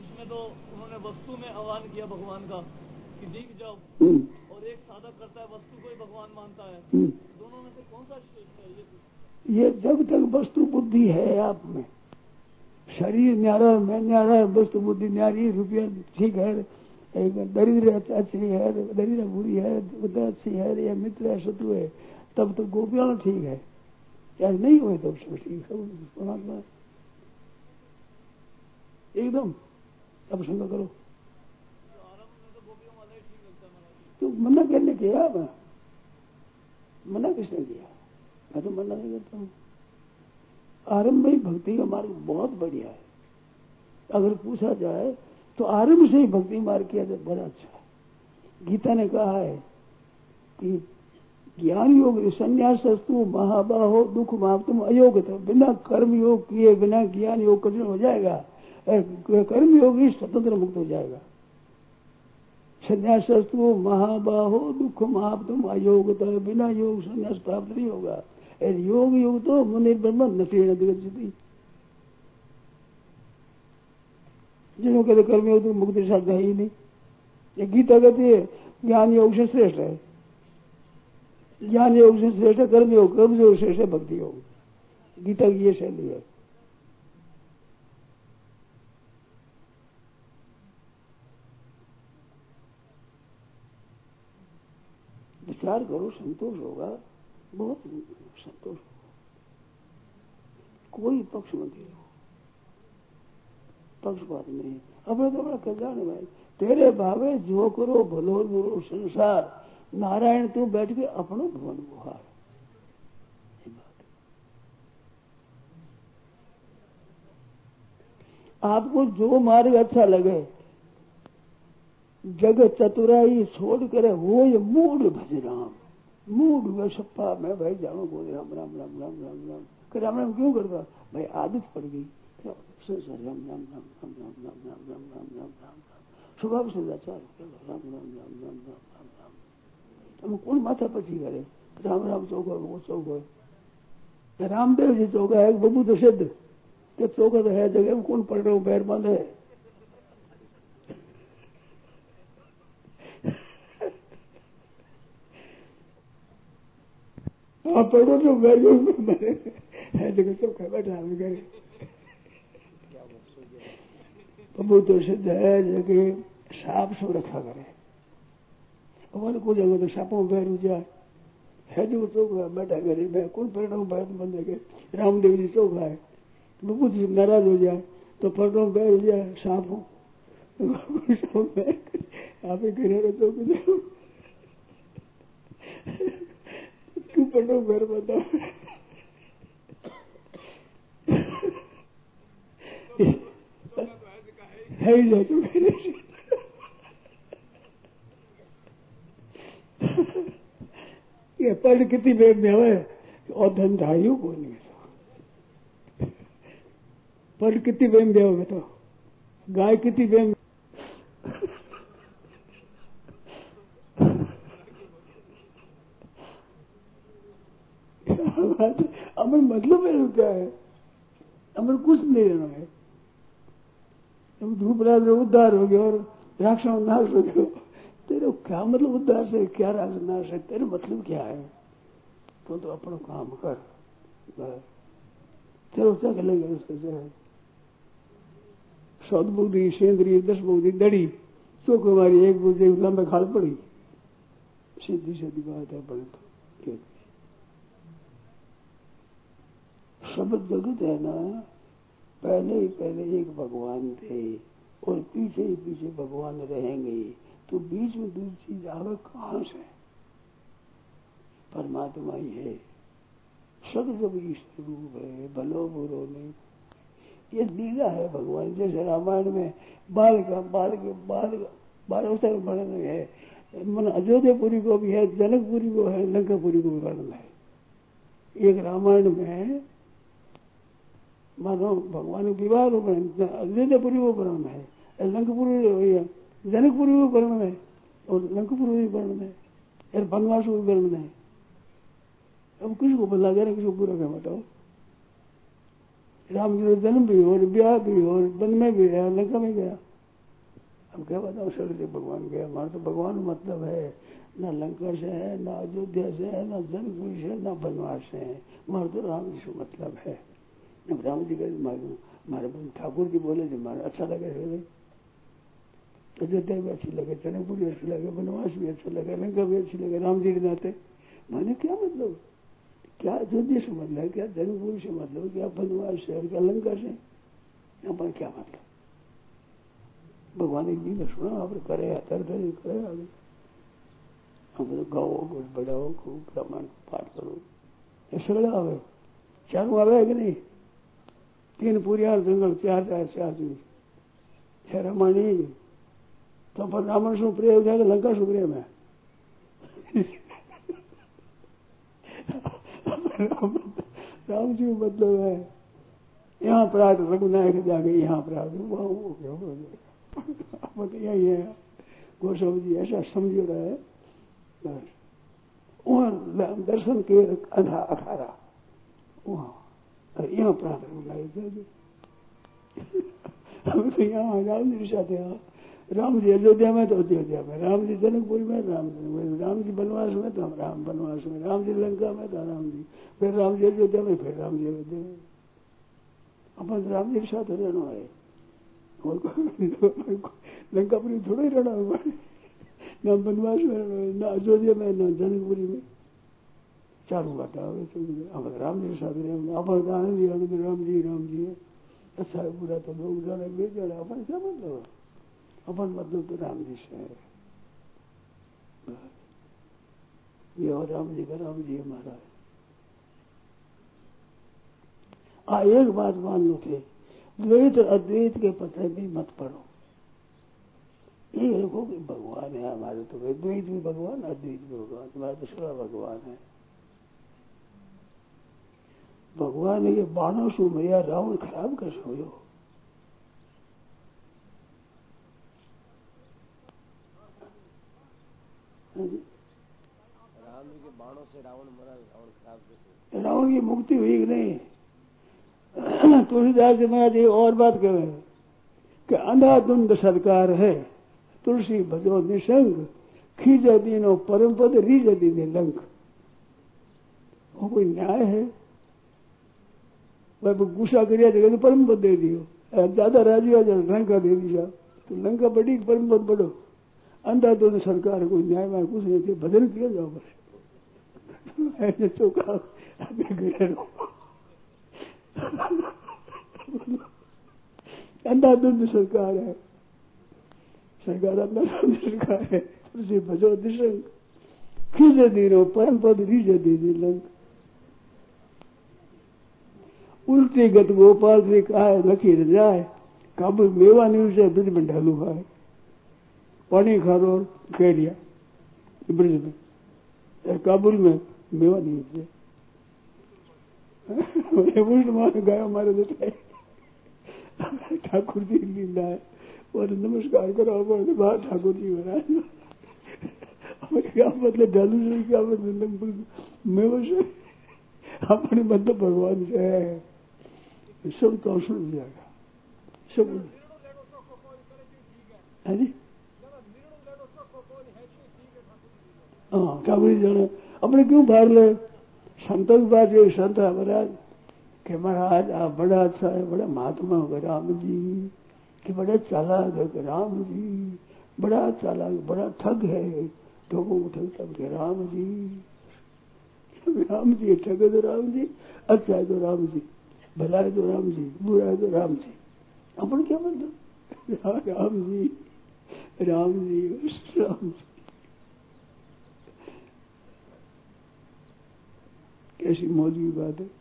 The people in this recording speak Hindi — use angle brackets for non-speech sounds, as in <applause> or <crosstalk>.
उसमें तो उन्होंने वस्तु में आह्वान किया भगवान का कि जीत जाओ। हम्म, और एक साधक करता है वस्तु को ही भगवान मानता है। हम्म। दोनों में से कौन सा श्रेष्ठ है ये ये जब तक वस्तु बुद्धि है आप में। शरीर न्यारा मैं न्यारा वस्तु बुद्धि न्यारी रुपया ठीक है एक दरिद्र अच्छी है दरिद्र बुरी है अच्छी है या मित्र है शत्रु है तब तो गोपियाँ ठीक है। या नहीं हुए तो परमात्मा एकदम अब शंका करो। तो मना करने किया? मना किसने किया? मैं तो मना नहीं करता हूँ। आरंभ में भक्ति का मार्ग बहुत बढ़िया है। अगर पूछा जाए तो आरंभ से ही भक्ति मार्ग किया जाए, बड़ा अच्छा है। गीता ने कहा है कि ज्ञान योग संन्यास वस्तु महाबाहो दुख माप तुम अयोग था बिना कर्म योग किए, बिना ज्ञान योग कठिन हो जाएगा। कर्म योग स्वतंत्र मुक्त हो जाएगा। संन्यास वस्तु महाबाहो दुख माप तुम अयोग था बिना योग संन्यास प्राप्त नहीं होगा। योग योग तो मुनि ब्रह्म नटी अधिगति जिन्हों कहते कर्मयोग तो मुक्ति साधन है ही नहीं। ये गीता कहती है ज्ञान योग से श्रेष्ठ है। ज्ञान योग से श्रेष्ठ कर्म योग कर्म योग श्रेष्ठ भक्ति योग गीता की ये शैली है। विचार करो, संतोष होगा, बहुत संतोष होगा। कोई पक्ष मत हो पक्षपात नहीं। अपने तो बड़ा कल्याण भाई। तेरे भावे जो करो, भलो बुरो संसार। नारायण तू बैठ के अपनो भवन गुहार आपको जो मार्ग अच्छा लगे जग चतुराई छोड़ करे वो ये मूड भज राम मूड में सप्पा मैं भाई जाऊँ बोले राम राम राम राम राम राम कर राम राम क्यों करता भाई आदत पड़ गई राम राम राम राम राम राम राम राम राम राम राम राम स्वभाव राम राम राम राम राम राम राम તમે કોણ માથા પછી કરે રામ રામ ચોક હોય वो चौक હોય रामदेव जी चौक है बबू तो सिद्ध कि चौक तो है जगह में कौन पढ़ रहा हूँ पैर बंद है हाँ पढ़ो तो बैठो मैंने है जगह चौक है बैठा हम करे बबू तो सिद्ध है जगह साफ सब रखा करे हमारे को जगह तो सापों बैरू जाए। है जो चौक है बैठा गरीब है कौन परिणाम भारत तो बंदे के रामदेव जी चौक है। बुद्ध जी नाराज़ हो जाए तो परिणाम बैर जाए सांप आप ही गिरे चौक क्यों परिणाम बैर बताओ है ही जाए पहले कितनी बेग में हुए और धन धायु को नहीं तो। पर कितनी बेम दे तो? गाय कितनी बेम अमर मतलब है क्या है? अमर कुछ नहीं रहना है। तुम धूप रात में उद्धार हो गया और राक्षस नाश हो गया तेरे क्या मतलब उद्धार से? क्या राक्षस नाश है? तेरा मतलब क्या है? तो तो अपना काम कर। चलो क्या करेंगे उसके से सदबुद्धि सेंद्रीय, दस बुद्धि दड़ी। चौक हमारी एक बुद्धि लंबे खाल पड़ी। सीधी सीधी बात है, बड़े तो। शब्द जगत है ना। पहले ही, पहले एक भगवान थे, और पीछे ही पीछे भगवान रहेंगे। तो बीच में दूसरी चीज़ आवे कहाँ से परमात्मा ही है। सब जब रूप है, भलो बुरो नहीं। ये लीला है भगवान, जैसे रामायण में बाल का, बाल के, बाल बाल अवसर वर्णन है। मन अयोध्यापुरी को भी है, जनकपुरी को है, लंकापुरी को भी वर्णन है। एक रामायण में मानो भगवान के विवाह को वर्णन अयोध्यापुरी को वर्णन है, लंकपुरी जनकपुरी को वर्णन है और लंकपुरी भी वर्णन है, और बनवास को भी वर्णन है। अब किसको बदला देना किसको बुरा क्या बताओ राम जी जन्म भी और ब्याह भी और वन में भी है लंका में गया। अब क्या बताओ सड़क भगवान गया। हमारा तो भगवान मतलब है, ना लंका से है, ना अयोध्या से है, ना जनकपुर से ना बनवास से है। हमारा तो राम जी से मतलब है। अब राम जी का हमारे ठाकुर जी बोले थे हमारा अच्छा लगे अयोध्या भी अच्छी लगे जनकपुर भी अच्छी लगे बनवास भी अच्छा लगे, लंका भी अच्छी लगे, राम जी के नाते। मैंने क्या मतलब? क्या अयोध्या से मतलब क्या धर्मपुरी से मतलब क्या बनवास शहर क्या लंका से यहाँ पर क्या मतलब भगवान एक दिन सुना आप करे अतर धर करे, आगे। हम तो गाओ कुछ बढ़ाओ को ब्राह्मण को पाठ करो। ये सगड़ा आवे। चार आवे कि नहीं? तीन पूरी आर जंगल, चार चार चार दिन है रामायण तो पर शुभ से प्रेम है लंका शुभ प्रेम है। राम जी मतलब है। यहाँ प्रार्थ रघुनायक जाके यहाँ प्रार्थ वहाँ हो गया अब यही है। गोस्वामी जी, ऐसा समझ रहा। है वहाँ दर्शन के अंधा अखाड़ा। वहाँ। यहाँ प्रार्थ रघुनायक जाके <laughs> हम तो यहाँ राम जी चाहते। हैं। राम जी अयोध्या में तो अयोध्या में। राम जी जनकपुर में राम जी राम जी बनवास में तो हम राम बनवास में। राम जी लंका में तो राम जी फिर राम जी अयोध्या में, फिर राम जी अयोध्या में। अपन राम जी के साथ रहना है। लंकापुरी थोड़ा ही रहना हुआ न बनवास में न अयोध्या में, न जनकपुरी में। चारों बाटा अब राम जी के साथ रहना अपन जी आनंद राम जी राम जी अच्छा बुरा तो लोग जाने। बेच जाने अपन क्या मतलब है? अपन मतलब तो राम जी से है। ये और राम जी का राम जी हमारा है। आ, एक बात मान लो थे द्वैत और अद्वैत के पत्र भी मत पढ़ो ये देखो कि भगवान है हमारे तो। द्वैत भी भगवान, अद्वैत भी भगवान। तुम्हारा तो सारा भगवान है। भगवान ये बाणों सु मैया रावण खराब कर सो राम जी के बाणों से रावण मरा रावण खराब रावण की मुक्ति हुई कि नहीं? तुलसीदास जी महाराज एक और बात कहे कि अंधाधुंध सरकार है, तुलसी भजो निशंग खींच दीनो परम पद रीज दीने लंक। वो कोई न्याय है? वह गुस्सा करिया तो परम पद दे दियो। ज़्यादा राज़ी आ जाए, लंका दे दिया। तो लंका बड़ी परम पद बढ़ो। अंधाधुंध सरकार कोई न्याय में कुछ नहीं थे भजन किया जाओ बस। ऐसे चौका अभी गए अंधाधुंध सरकार है। सरकार अंधाधुंध सरकार है। उसे भजो दिशंग खींच दीनो परम पद रीज दीदी लंक। उल्टी गत गोपाल से कहा लखी जाए काबुल मेवा न्यूज़ है ब्रिज में ढालू है पानी खारो कह दिया ब्रिज में। काबुल में मेवा न्यूज़ है। उल्ट मार, गया हमारे देते ठाकुर जी लीला है। और नमस्कार करो बाहर ठाकुर जी महाराज। क्या मतलब ढालू से क्या मतलब मेवा से। अपने मतलब भगवान से है। सब तो सुन जाएगा सब है जी हाँ जाने, अपने क्यों बाहर ले? संतों की बात ये संत है, महाराज, कि महाराज, आप बड़ा अच्छा है, बड़ा महात्मा हो राम जी, कि बड़ा चालाक है राम जी, बड़ा चालाक, बड़ा ठग है, ठगों को ठगता है राम जी। राम जी ठग है तो राम जी अच्छा है तो राम जी, भला है तो राम जी, बुरा है तो राम जी। अपन क्या मतलब राम जी राम जी राम जी। कैसी मौज की बात है।